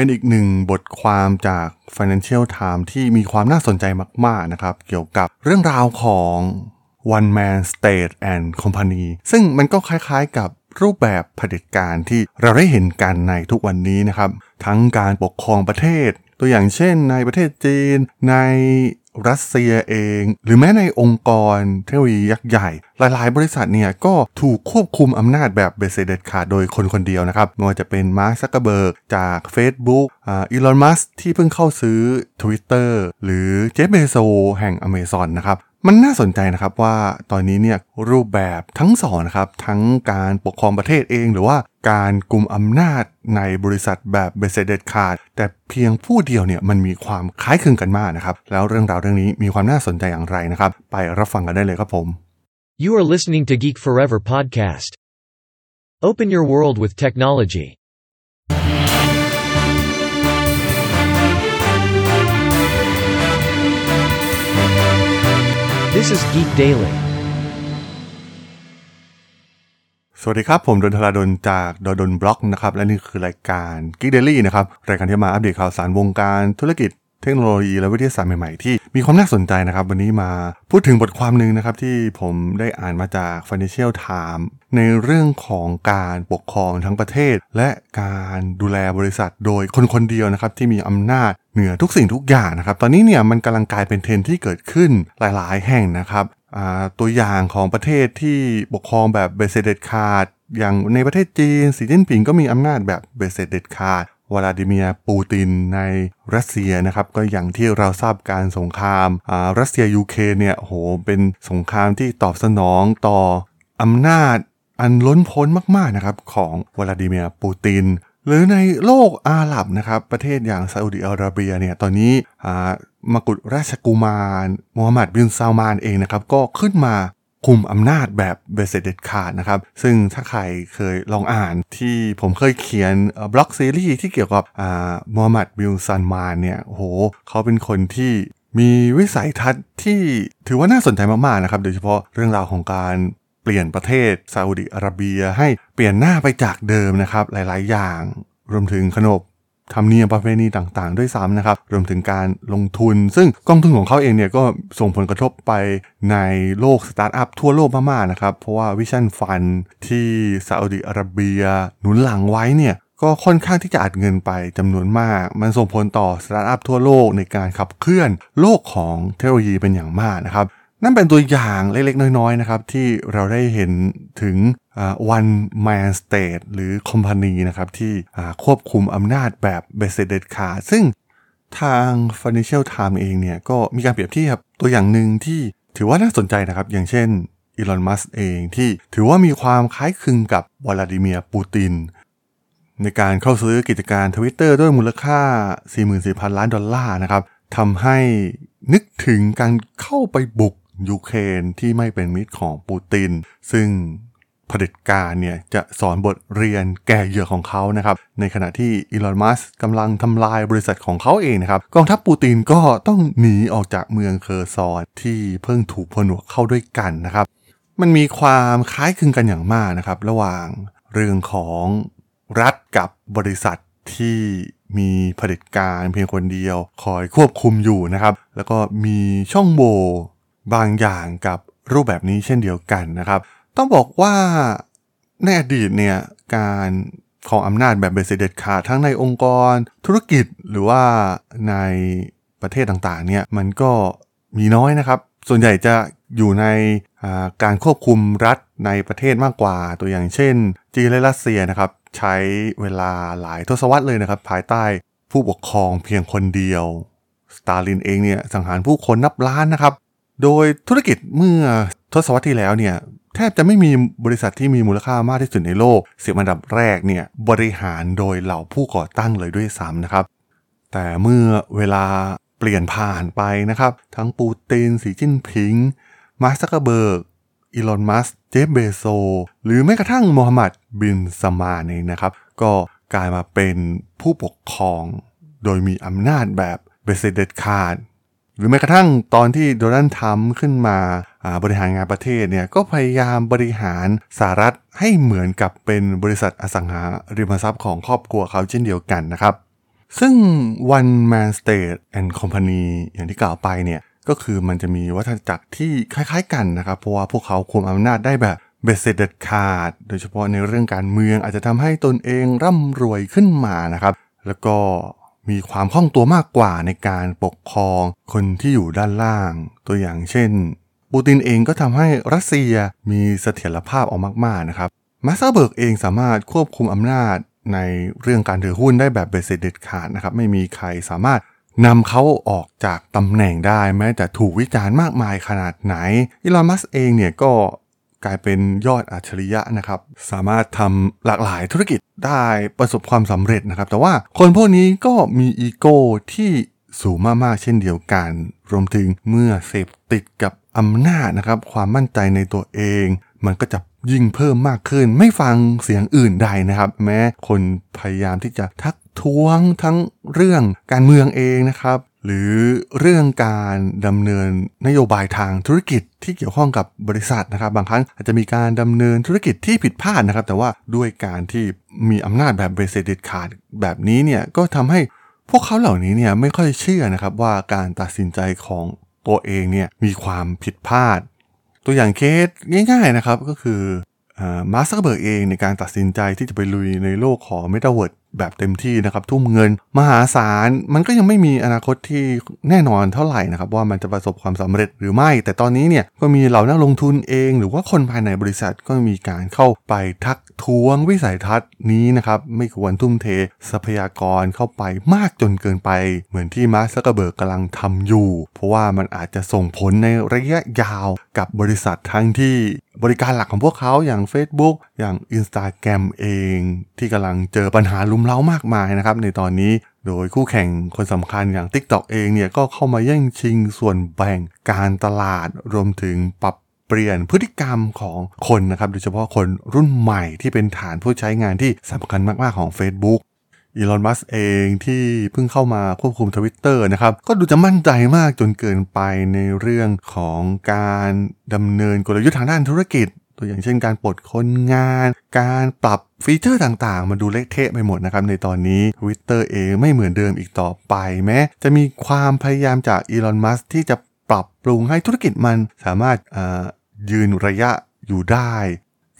เป็นอีกหนึ่งบทความจาก Financial Times ที่มีความน่าสนใจมาก ๆ นะครับ เกี่ยวกับเรื่องราวของ One Man State and Company ซึ่งมันก็คล้ายๆกับรูปแบบเผด็จการที่เราได้เห็นกันในทุกวันนี้นะครับ ทั้งการปกครองประเทศ ตัวอย่างเช่นในประเทศจีนในรัสเซียเอง หรือแม้ในองค์กรเทคโนโลยียักษ์ใหญ่ หลายๆ บริษัทเนี่ยก็ถูกควบคุมอำนาจแบบเบ็ดเสร็จเด็ดขาดโดยคนคนเดียวนะครับไม่ว่าจะเป็นมาร์คซักเกอร์เบิร์กจาก Facebook อีลอนมัสก์ที่เพิ่งเข้าซื้อ Twitter หรือเจฟเบโซแห่ง Amazon นะครับ มันน่าสนใจนะครับว่าตอนนี้เนี่ยรูปแบบทั้งสองนะครับทั้งการปกครองประเทศเองหรือว่าการกลุ่มอำนาจในบริษัทแบบเบสเด็ดขาด แต่เพียงผู้เดียวเนี่ยมันมีความคล้ายคลึงกันมากนะครับ แล้วเรื่องราวเรื่องนี้มีความน่าสนใจอย่างไรนะครับ ไปรับฟังกันได้เลยครับผม You are listening to Geek Forever podcast. Open your world with technology. This is Geek Daily. สวัสดีครับ ผม ด.ดล จาก ด.ดล็อกนะครับ และนี่คือรายการ Geek Daily นะครับ รายการที่มาอัปเดตข่าวสารวงการธุรกิจ เทคโนโลยีและวิทยาศาสตร์ใหม่ๆ ที่มีความน่าสนใจนะครับ วันนี้มาพูดถึงบทความหนึ่งนะครับ ที่ผมได้อ่านมาจาก Financial Times ในเรื่องของการปกครองทั้งประเทศ และการดูแลบริษัทโดยคนคนเดียวนะครับที่มีอำนาจเหนือทุกสิ่งทุกอย่างนะครับ ตอนนี้เนี่ยมันกำลังกลายเป็นเทรนที่เกิดขึ้นหลาย ๆ แห่งนะครับตัวอย่างของประเทศที่ปกครองแบบเบ็ดเสร็จเด็ดขาดอย่างในประเทศจีนสีจิ้นผิงก็มีอำนาจแบบเบ็ดเสร็จเด็ดขาด วลาดิเมียร์ปูตินในรัสเซียนะครับก็อย่างที่เราทราบการสงครามรัสเซียยูเครนเนี่ยโหเป็นสงครามที่ตอบสนองต่ออำนาจอันล้นพ้นมากๆนะครับของวลาดิเมียร์ปูติน หรือในโลกอาหรับนะครับประเทศอย่างซาอุดิอาระเบียเนี่ยตอนนี้มกุฎราชกุมารมูฮัมหมัดบินซัลมานเองนะครับก็ขึ้นมา คุมอำนาจแบบเบ็ดเสร็จเด็ดขาดนะครับ ซึ่งถ้าใครเคยลองอ่านที่ผมเคยเขียน blog series ที่เกี่ยวกับอ่ามูฮัมหมัดบินซัลมานเนี่ยโหเขาเป็นคนที่มีวิสัยทัศน์ที่ถือว่าน่าสนใจมากๆนะครับโดยเฉพาะเรื่องราวของการเปลี่ยนประเทศซาอุดิอาระเบียให้เปลี่ยนหน้าไปจากเดิมนะครับหลายๆ อย่าง รวมถึงขนบ ธรรมเนียมประเพณีต่างๆ ด้วยซ้ำนะครับ รวมถึงการลงทุน ซึ่งกองทุนของเขาเองเนี่ยก็ส่งผลกระทบไปในโลกสตาร์ทอัพทั่วโลกมากๆนะครับ เพราะว่า Vision Fund ที่ซาอุดิอาระเบีย หนุนหลังไว้เนี่ยก็ค่อนข้างที่จะอัดเงินไปจำนวนมาก มันส่งผลต่อสตาร์ทอัพทั่วโลกในการขับเคลื่อนโลกของเทคโนโลยีเป็นอย่างมากนะครับนั่นเป็นตัวอย่างเล็กๆ น้อยๆนะครับที่เราได้เห็นถึง one man state หรือ company นะครับที่ควบคุมอำนาจแบบเบสเด็ดขาดซึ่งทาง Financial Times เองเนี่ยก็มีการเปรียบเทียบตัวอย่างหนึ่งที่ถือว่าน่าสนใจนะครับ อย่างเช่นอีลอนมัสเองที่ถือว่ามีความคล้ายคลึงกับวลาดิเมียร์ปูติน ในการเข้าซื้อกิจการ Twitter ด้วยมูลค่า 44,000 ล้านดอลลาร์นะครับทำให้นึกถึงการเข้าไปบุกยูเครนที่ไม่เป็นมิตรของปูติน ซึ่ง เผด็จการเนี่ยจะสอนบทเรียนแก่เหยื่อของเขานะครับ ในขณะที่อีลอน มัสกำลังทำลายบริษัทของเขาเองนะครับ กองทัพปูตินก็ต้องหนีออกจากเมืองเคอร์ซอนที่เพิ่งถูกผนวกเข้าด้วยกันนะครับ มันมีความคล้ายคลึงกันอย่างมากนะครับ ระหว่างเรื่องของรัฐกับบริษัทที่มีเผด็จการเพียงคนเดียว คอยควบคุมอยู่นะครับ แล้วก็มีช่องโหว่บางอย่างกับรูปแบบนี้เช่นเดียวกันนะครับ ต้องบอกว่าในอดีตเนี่ยการของอำนาจแบบเบสเด็ดขาดทั้งในองค์กร ธุรกิจหรือว่าในประเทศต่างๆเนี่ยมันก็มีน้อยนะครับ ส่วนใหญ่จะอยู่ในการควบคุมรัฐในประเทศมากกว่า ตัวอย่างเช่น จีนและรัสเซียนะครับใช้เวลาหลายทศวรรษเลยนะครับ ภายใต้ผู้ปกครองเพียงคนเดียว สตาลินเองเนี่ยสังหารผู้คนนับล้านนะครับ โดยธุรกิจเมื่อทศวรรษที่แล้วเนี่ย แทบจะไม่มีบริษัทที่มีมูลค่ามากที่สุดในโลกเสียอันดับแรกเนี่ยบริหารโดยเหล่าผู้ก่อตั้งเลยด้วยซ้ำนะครับ แต่เมื่อเวลาเปลี่ยนผ่านไปนะครับ ทั้งปูติน สีจิ้นผิง มาร์คซักเบิร์กอีลอน มัสเจฟ เบโซ หรือแม้กระทั่งโมฮัมหมัด บินซัลมานเองนะครับ ก็กลายมาเป็นผู้ปกครอง โดยมีอำนาจแบบเบ็ดเสร็จเด็ดขาด หรือแม้กระทั่งตอนที่โดนัลด์ทรัมป์ขึ้นมาบริหารงานประเทศเนี่ยก็พยายามบริหารสหรัฐให้เหมือนกับเป็นบริษัทอสังหาริมทรัพย์ของครอบครัวเขาเช่นเดียวกันนะครับ ซึ่ง One Man State and Company อย่างที่กล่าวไปเนี่ยก็คือมันจะมีวัฏจักรที่คล้ายๆกันนะครับ เพราะว่าพวกเขาคุมอำนาจได้แบบเบ็ดเสร็จเด็ดขาด โดยเฉพาะในเรื่องการเมืองอาจจะทำให้ตนเองร่ำรวยขึ้นมานะครับ แล้วก็ มีความคล่องตัวมากกว่าในการปกครองคนที่อยู่ด้านล่าง ตัวอย่างเช่น ปูตินเองก็ทำให้รัสเซียมีเสถียรภาพออกมาก ๆ นะครับมาซาเบิร์กเองสามารถควบคุมอำนาจในเรื่องการถือหุ้นได้แบบเบ็ดเสร็จเด็ดขาดนะครับ ไม่มีใครสามารถนำเขาออกจากตำแหน่งได้ แม้แต่ถูกวิจารณ์มากมายขนาดไหนอีลอนมัสก์เองเนี่ยก็ กลายเป็นยอดอัจฉริยะนะครับ สามารถทำหลากหลายธุรกิจได้ประสบความสำเร็จนะครับ แต่ว่าคนพวกนี้ก็มีอีโก้ที่สูงมากๆเช่นเดียวกัน รวมถึงเมื่อเสพติดกับอำนาจนะครับ ความมั่นใจในตัวเอง มันก็จะยิ่งเพิ่มมากขึ้น ไม่ฟังเสียงอื่นใดนะครับ แม้คนพยายามที่จะทักท้วงทั้งเรื่องการเมืองเองนะครับ หรือเรื่องการดำเนินนโยบายทางธุรกิจที่เกี่ยวข้องกับบริษัทนะครับ บางครั้งอาจจะมีการดำเนินธุรกิจที่ผิดพลาดนะครับ แต่ว่าด้วยการที่มีอำนาจแบบเบสเด็ดขาดแบบนี้เนี่ยก็ทำให้พวกเขาเหล่านี้เนี่ยไม่ค่อยเชื่อนะครับว่าการตัดสินใจของตัวเองเนี่ยมีความผิดพลาด ตัวอย่างเคสง่าย ๆนะครับก็คือ มาร์คซักเคอร์เบิร์กเองในการตัดสินใจที่จะไปลุยในโลกของเมตาเวิร์สแบบเต็มที่นะครับ ทุ่มเงิน มหาศาล มันก็ยังไม่มีอนาคตที่แน่นอนเท่าไหร่นะครับ ว่ามันจะประสบความสำเร็จหรือไม่ แต่ตอนนี้เนี่ยก็มีเหล่านักลงทุนเอง หรือว่าคนภายในบริษัทก็มีการเข้าไปทักท้วงวิสัยทัศน์นี้นะครับ ไม่ควรทุ่มเททรัพยากรเข้าไปมากจนเกินไป เหมือนที่มาร์คซักเบิร์กกำลังทำอยู่ เพราะว่ามันอาจจะส่งผลในระยะยาวกับบริษัททั้งที่ บริการหลักของพวกเขาอย่าง Facebook อย่าง Instagram เอง ที่กำลังเจอปัญหาลุมเล้ามากมายนะครับในตอนนี้โดยคู่แข่งคนสำคัญอย่าง TikTok เองเนี่ยก็เข้ามาแย่งชิงส่วนแบ่งการตลาดรวมถึงปรับเปลี่ยนพฤติกรรมของคนนะครับโดยเฉพาะคนรุ่นใหม่ที่เป็นฐานผู้ใช้งานที่สำคัญมาก ๆ ของ Facebook อีลอน มัสก์เองที่เพิ่งเข้ามาควบคุมทวิตเตอร์นะครับ ก็ดูจะมั่นใจมากจนเกินไปในเรื่องของการดำเนินกลยุทธ์ทางด้านธุรกิจ ตัวอย่างเช่นการปลดคนงาน การปรับฟีเจอร์ต่างๆ มาดูเละเทะไปหมดนะครับ ในตอนนี้ Twitter เองไม่เหมือนเดิมอีกต่อไปแม้ จะมีความพยายามจากอีลอน มัสก์ที่จะปรับปรุงให้ธุรกิจมันสามารถยืนระยะอยู่ได้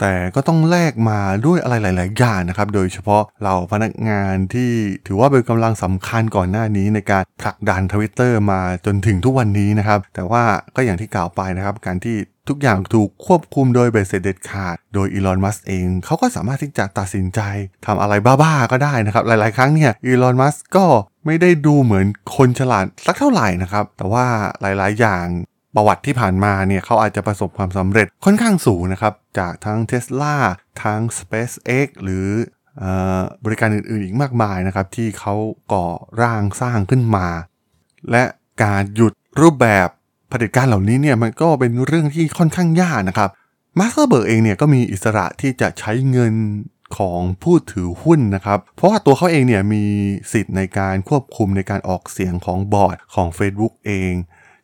แต่ก็ต้องแลกมาด้วยอะไรหลาย ๆ อย่างนะครับ โดยเฉพาะเราพนักงานที่ถือว่าเป็นกำลังสำคัญก่อนหน้านี้ในการผลักดันทวิตเตอร์มาจนถึงทุกวันนี้นะครับ แต่ว่าก็อย่างที่กล่าวไปนะครับ การที่ทุกอย่างถูกควบคุมโดยเบสเด็ดขาด โดยอีลอน มัสเอง เขาก็สามารถที่จะตัดสินใจทำอะไรบ้า ๆ ก็ได้นะครับ หลาย ๆ ครั้งเนี่ยอีลอน มัสก็ไม่ได้ดูเหมือนคนฉลาดสักเท่าไหร่นะครับ แต่ว่าหลายๆ อย่าง ประวัติที่ผ่านมาเนี่ยเขาอาจจะประสบความสำเร็จค่อนข้างสูงนะครับ จากทั้ง Tesla ทั้ง SpaceX หรือบริการอื่นๆอีกมากมายนะครับ ที่เขาก่อร่างสร้างขึ้นมา และการหยุดรูปแบบเผด็จการเหล่านี้เนี่ยมันก็เป็นเรื่องที่ค่อนข้างยากนะครับมาร์คเบิร์กเองเนี่ยก็มีอิสระที่จะใช้เงินของผู้ถือหุ้นนะครับ เพราะว่าตัวเขาเองเนี่ยมีสิทธิ์ในการควบคุมในการออกเสียงของบอร์ดของ Facebook เอง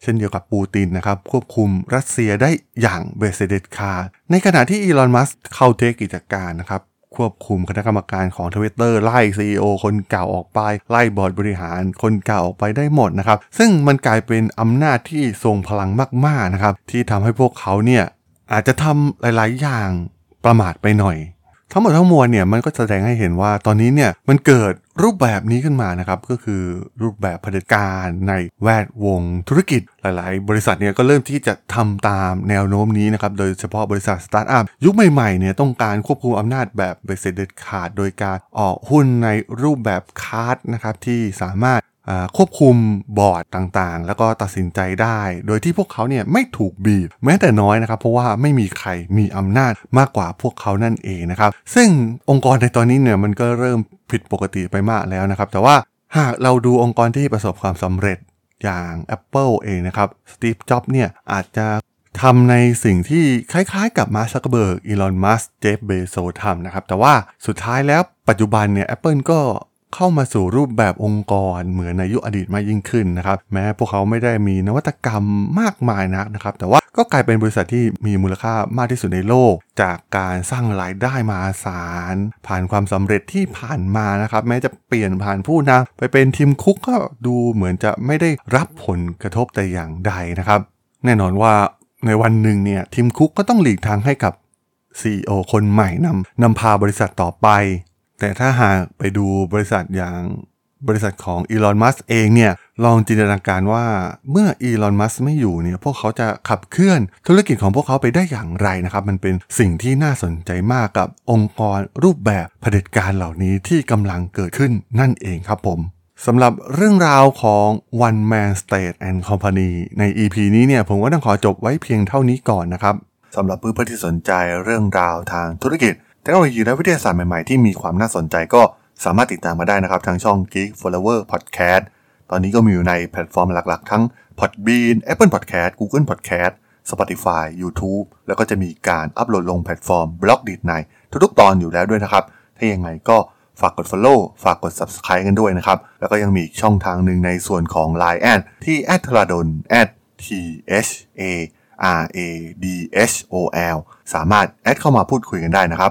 เช่นเดียวกับปูตินนะครับ ควบคุมรัสเซียได้อย่างเบ็ดเสร็จเด็ดขาดในขณะที่อีลอนมัสก์เข้า take กิจการนะครับควบคุมคณะกรรมการของทวิตเตอร์ไล่ CEO คนเก่าออกไป ไล่บอร์ดบริหารคนเก่าออกไปได้หมดนะครับ ซึ่งมันกลายเป็นอำนาจที่ทรงพลังมาก ๆ นะครับ ที่ทำให้พวกเขาเนี่ยอาจจะทำหลาย ๆ อย่างประมาทไปหน่อย ทั้งหมดทั้งมวลเนี่ยมันก็แสดงให้เห็นว่าตอนนี้เนี่ยมันเกิดรูปแบบนี้ขึ้นมานะครับก็คือรูปแบบเผด็จการในแวดวงธุรกิจหลาย ๆ บริษัทเนี่ยก็เริ่มที่จะทำตามแนวโน้มนี้นะครับโดยเฉพาะบริษัทสตาร์ทอัพยุคใหม่ ๆ เนี่ยต้องการควบคุมอำนาจแบบเบ็ดเสร็จเด็ดขาด โดยการออกหุ้นในรูปแบบคาร์ดนะครับที่สามารถ ควบคุมบอร์ดต่างๆ แล้วก็ตัดสินใจได้ โดยที่พวกเขาเนี่ยไม่ถูกบีบแม้แต่น้อยนะครับ เพราะว่าไม่มีใครมีอำนาจมากกว่าพวกเขานั่นเองนะครับ ซึ่งองค์กรในตอนนี้เนี่ยมันก็เริ่มผิดปกติไปมากแล้วนะครับ แต่ว่าหากเราดูองค์กรที่ประสบความสำเร็จอย่าง Apple เองนะครับสตีฟจ็อบส์เนี่ยอาจจะทำในสิ่งที่คล้ายๆกับมาร์คซักเบิร์กอีลอน มัสเจฟ เบโซทำนะครับ แต่ว่าสุดท้ายแล้วปัจจุบันเนี่ย Apple ก็ เข้ามาสู่รูปแบบองค์กรเหมือนในยุคอดีตมากยิ่งขึ้นนะครับ แม้พวกเขาไม่ได้มีนวัตกรรมมากมายนักนะครับ แต่ว่าก็กลายเป็นบริษัทที่มีมูลค่ามากที่สุดในโลก จากการสร้างรายได้มาศาลผ่านความสำเร็จที่ผ่านมานะครับ แม้จะเปลี่ยนผ่านผู้นำไปเป็นทีมคุกก็ดูเหมือนจะไม่ได้รับผลกระทบแต่อย่างใดนะครับ แน่นอนว่าในวันหนึ่งเนี่ยทีมคุกก็ต้องหลีกทางให้กับ CEO คนใหม่นำนำพาบริษัทต่อไป แต่ถ้าหากไปดูบริษัทอย่างบริษัทของอีลอนมัสเองเนี่ยลองจินตนาการว่าเมื่ออีลอนมัสไม่อยู่เนี่ยพวกเขาจะขับเคลื่อนธุรกิจของพวกเขาไปได้อย่างไรนะครับ มันเป็นสิ่งที่น่าสนใจมากกับองค์กรรูปแบบเผด็จการเหล่านี้ที่กำลังเกิดขึ้นนั่นเองครับผมสำหรับเรื่องราวของ One Man State and Company ใน EP นี้เนี่ยผมก็ต้องขอจบไว้เพียงเท่านี้ก่อนนะครับสำหรับเพื่อนๆที่สนใจเรื่องราวทางธุรกิจ เทคโนโลยีและวิทยาศาสตร์ใหม่ๆ ที่มีความน่าสนใจก็สามารถติดตามมาได้นะครับ ทางช่อง Geek Forever Podcast ตอนนี้ก็มีอยู่ในแพลตฟอร์มหลักๆ ทั้ง Podbean Apple Podcast Google Podcast Spotify YouTube แล้วก็จะมีการอัปโหลดลงแพลตฟอร์ม Blockdit ในทุกๆ ตอนอยู่แล้วด้วยนะครับ ถ้ายังไงก็ฝากกด Follow ฝากกด Subscribe กันด้วยนะครับ แล้วก็ยังมีอีกช่องทางหนึ่งในส่วนของ Line แอดที่ a t r a d o n t h a R A D H O L สามารถแอดเข้ามาพูดคุยกันได้นะครับ